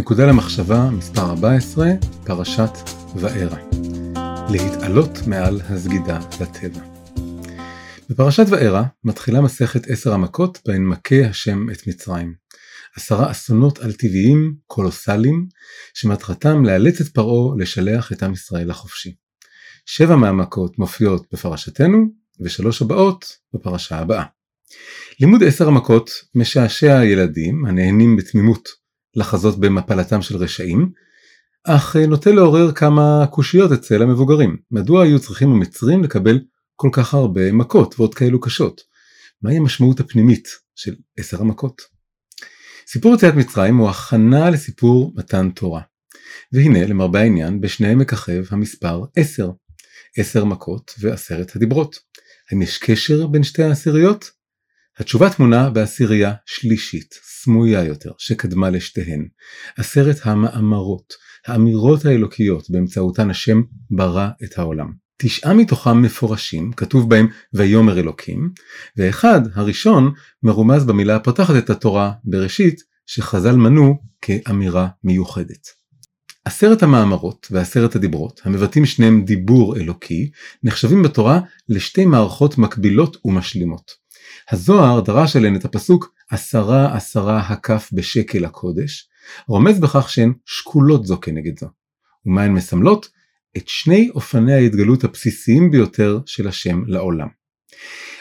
נקודה למחשבה מספר 14, פרשת וארא. להתעלות מעל הסגידה לטבע. בפרשת וארא מתחילה מסכת עשר המכות בהן מכה השם את מצרים. עשרה אסונות על טבעיים קולוסליים שמטרתם לאלץ את פרעה לשלח את עם ישראל לחופשי. שבע מהמכות מופיעות בפרשתנו ושלוש הבאות בפרשה הבאה. לימוד עשר המכות משעשע ילדים הנהנים בתמימות לחזות במפלתם של רשעים, אך אה, נוטה לעורר כמה קושיות אצל המבוגרים. מדוע היו צריכים המצרים לקבל כל כך הרבה מכות ועוד כאלו קשות? מהי המשמעות הפנימית של עשר המכות? סיפור יציאת מצרים הוא הכנה לסיפור מתן תורה. והנה למרבה העניין בשניהם מככב המספר עשר. עשר מכות ועשרת הדיברות. האם יש קשר בין שתי העשיריות? התשובה טמונה בעשירייה שלישית, סמויה יותר, שקדמה לשתיהן. עשרת המאמרות, האמירות האלוקיות באמצעותן השם ברא את העולם. תשעה מתוכם מפורשים, כתוב בהם ויאמר אלוקים, ואחד, הראשון, מרומז במילה הפותחת את התורה בראשית, שחז"ל מנו כאמירה מיוחדת. עשרת המאמרות ועשרת הדיברות, המבטאים שניהם דיבור אלוקי, נחשבים בתורה לשתי מערכות מקבילות ומשלימות. הזוהר דרש עליהן את הפסוק עשרה עשרה הקף בשקל הקודש, רומז בכך שהן שקולות זו כנגד זו. ומה הן מסמלות? את שני אופני ההתגלות הבסיסיים ביותר של השם לעולם.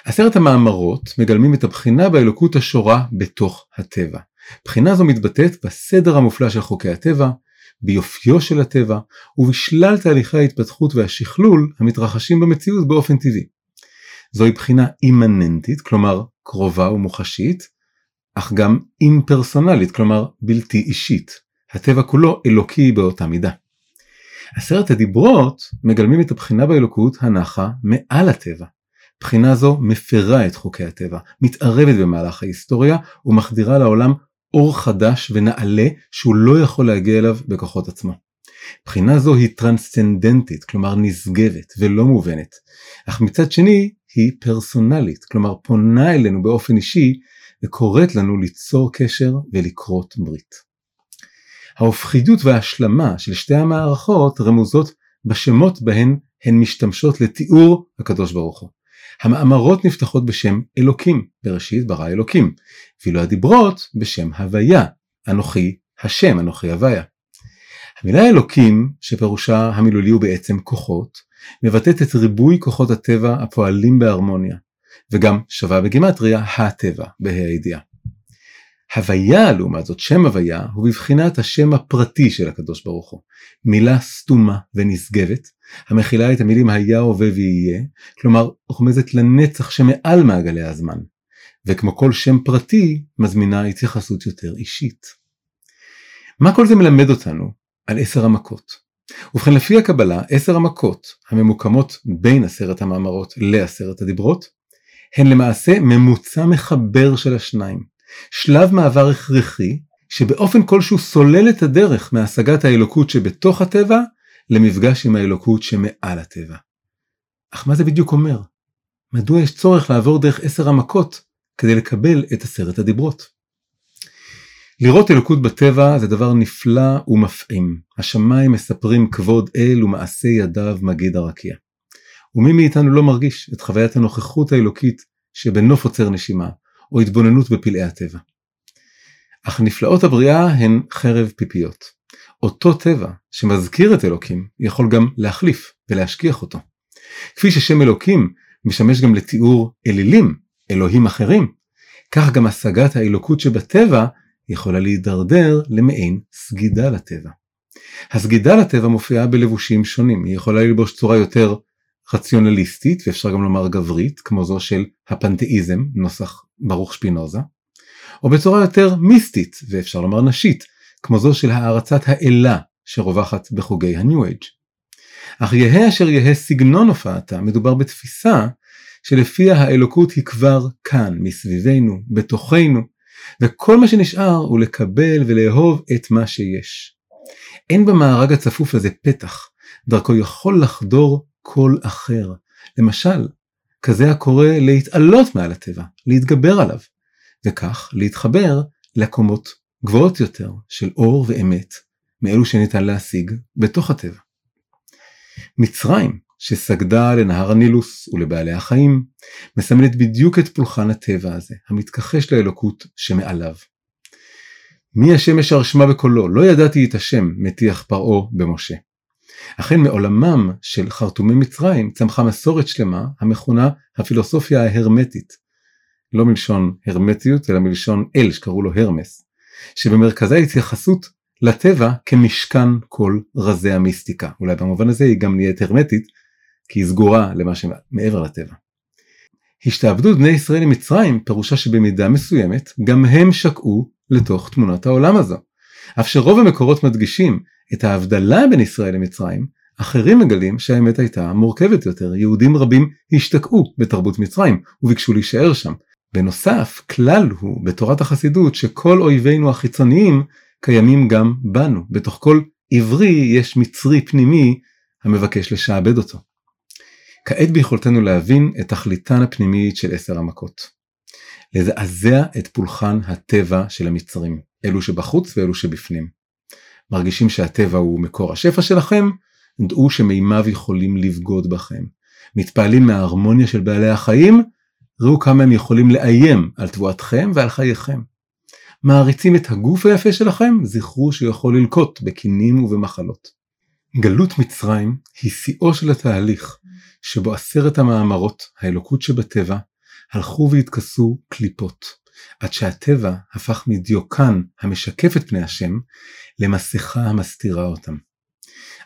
עשרת המאמרות מגלמים את הבחינה באלוקות השורה בתוך הטבע. בחינה זו מתבטאת בסדר המופלא של חוקי הטבע, ביופיו של הטבע ובשלל תהליכי ההתפתחות והשכלול המתרחשים במציאות באופן טבעי. זוהי בחינה אימננטית, כלומר קרובה ומוחשית, אך גם אימפרסונלית, כלומר בלתי אישית. הטבע כולו אלוקי באותה מידה. עשרת הדיברות מגלמים את הבחינה באלוקות הנחה מעל הטבע. בחינה זו מפרה את חוקי הטבע, מתערבת במהלך ההיסטוריה ומחדירה לעולם אור חדש ונעלה שהוא לא יכול להגיע אליו בכוחות עצמו. בחינה זו היא טרנסצנדנטית, כלומר נשגבת ולא מובנת, אך מצד שני היא פרסונלית, כלומר פונה אלינו באופן אישי וקוראת לנו ליצור קשר ולכרות ברית. ההופכיות וההשלמה של שתי המערכות רמוזות בשמות בהן הן משתמשות לתיאור הקדוש ברוך הוא. המאמרות נפתחות בשם אלוקים, בראשית ברא אלוקים, ואילו הדיברות בשם הוויה, אנוכי השם, אנוכי הוויה. המילה אלוקים, שפירושה המילולי הוא בעצם כוחות, מבטאת את ריבוי כוחות הטבע הפועלים בהרמוניה, וגם שווה בגימטריה הטבע, בה"א הידיעה. הוויה לעומת זאת, שם הוויה, הוא בבחינת השם הפרטי של הקדוש ברוך הוא. מילה סתומה ונשגבת, המכילה את המילים היה, הווה ויהיה, כלומר רומזת לנצח שמעל מעגלי הזמן, וכמו כל שם פרטי, מזמינה התייחסות יותר אישית. מה כל זה מלמד אותנו על עשר המכות? ובכן לפי הקבלה עשר המכות הממוקמות בין עשרת המאמרות לעשרת הדיברות הן למעשה ממוצע מחבר של השניים, שלב מעבר הכרחי שבאופן כלשהו סולל את הדרך מהשגת האלוקות שבתוך הטבע למפגש עם האלוקות שמעל הטבע. אך מה זה בדיוק אומר? מדוע יש צורך לעבור דרך עשר המכות כדי לקבל את עשרת הדיברות? לראות אלוקות בטבע זה דבר נפלא ומפעים. השמיים מספרים כבוד אל ומעשה ידיו מגיד הרקיע. ומי מאיתנו לא מרגיש את חוויית הנוכחות האלוקית שבנוף עוצר נשימה, או התבוננות בפלאי הטבע. אך נפלאות הבריאה הן חרב פיפיות. אותו טבע שמזכיר את אלוקים יכול גם להחליף ולהשכיח אותו. כפי ששם אלוקים משמש גם לתיאור אלילים, אלוהים אחרים, כך גם השגת האלוקות שבטבע יכולה להידרדר למעין סגידה לטבע. הסגידה לטבע מופיעה בלבושים שונים, היא יכולה ללבוש צורה יותר רציונליסטית ואפשר גם לומר גברית, כמו זו של הפנתאיזם, נוסח ברוך שפינוזה, או בצורה יותר מיסטית ואפשר לומר נשית, כמו זו של הערצת האלה שרווחת בחוגי הניו אייג'. אך יהא אשר יהא סגנון הופעתה, מדובר בתפיסה שלפיה האלוקות היא כבר כאן, מסביבנו, בתוכנו, וכל מה שנשאר הוא לקבל ולאהוב את מה שיש. אין במארג הצפוף הזה פתח, דרכו יכול לחדור כל אחר. למשל, כזה הקורא להתעלות מעל הטבע, להתגבר עליו, וכך להתחבר לקומות גבוהות יותר של אור ואמת מאלו שניתן להשיג בתוך הטבע. מצרים, שסגדה לנהר הנילוס ולבעלי החיים, מסמלת בדיוק את פולחן הטבע הזה, המתכחש לאלוקות שמעליו. מי השם אשר שמע בקולו, לא ידעתי את השם, מטיח פרעה במשה. אכן מעולמם של חרטומי מצרים צמחה מסורת שלמה המכונה הפילוסופיה ההרמטית. לא מלשון הרמטיות אלא מלשון אל שקראו לו הרמס, שבמרכזה התייחסות לטבע כמשכן כל רזי המיסטיקה. אולי במובן הזה היא גם נהיית הרמטית, כי היא סגורה למה שמעבר לטבע. השתעבדות בני ישראל למצרים פירושה שבמידה מסוימת גם הם שקעו לתוך תמונת העולם הזו. אף שרוב המקורות מדגישים את ההבדלה בין ישראל למצרים, אחרים מגלים שהאמת הייתה מורכבת יותר, יהודים רבים השתקעו בתרבות מצרים וביקשו להישאר שם. בנוסף, כלל הוא בתורת החסידות שכל אויבינו החיצוניים קיימים גם בנו, בתוך כל עברי יש מצרי פנימי המבקש לשעבד אותו. כעת ביכולתנו להבין את תכליתן הפנימית של עשר המכות. לזעזע את פולחן הטבע של המצרים, אלו שבחוץ ואלו שבפנים. מרגישים שהטבע הוא מקור השפע שלכם, דעו שמימיו יכולים לבגוד בכם. מתפעלים מההרמוניה של בעלי החיים, ראו כמה הם יכולים לאיים על תבואתכם ועל חייכם. מעריצים את הגוף היפה שלכם, זכרו שהוא יכול ללקוט בקינים ובמחלות. גלות מצרים היא שיאו של התהליך, שבו עשרת המאמרות, האלוקות שבטבע, הלכו והתכסו קליפות, עד שהטבע הפך מדיוקן המשקף את פני השם, למסכה המסתירה אותם.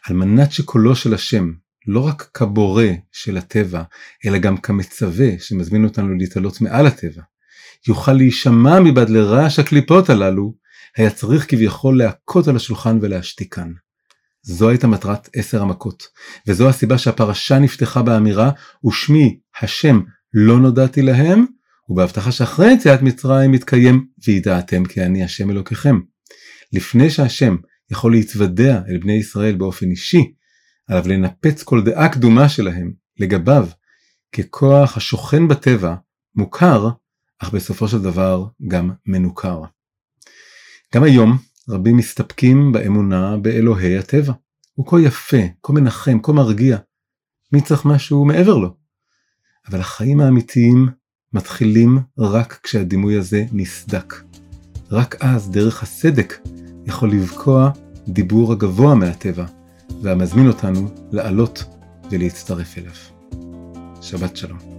על מנת שקולו של השם, לא רק כבורא של הטבע, אלא גם כמצווה שמזמין אותנו להתעלות מעל הטבע, יוכל להישמע מבעד לרעש הקליפות הללו, היה צריך כביכול להכות על השולחן ולהשתיקן. זו הייתה מטרת עשר המכות, וזו הסיבה שהפרשה נפתחה באמירה ושמי השם לא נודעתי להם, ובהבטחה שאחרי יציאת מצרים מתקיים וידעתם כי אני השם אלוקיכם. לפני שהשם יכול להתוודע אל בני ישראל באופן אישי, עליו לנפץ כל דעה קדומה שלהם לגביו, ככוח השוכן בטבע, מוכר, אך בסופו של דבר גם מנוכר. גם היום רבים מסתפקים באמונה באלוהי הטבע. הוא כה יפה, כה מנחם, כה מרגיע. מי צריך משהו מעבר לו? אבל החיים האמיתיים מתחילים רק כשהדימוי הזה נסדק. רק אז, דרך הסדק, יכול לבקוע דיבור הגבוה מהטבע, והמזמין אותנו לעלות ולהצטרף אליו. שבת שלום.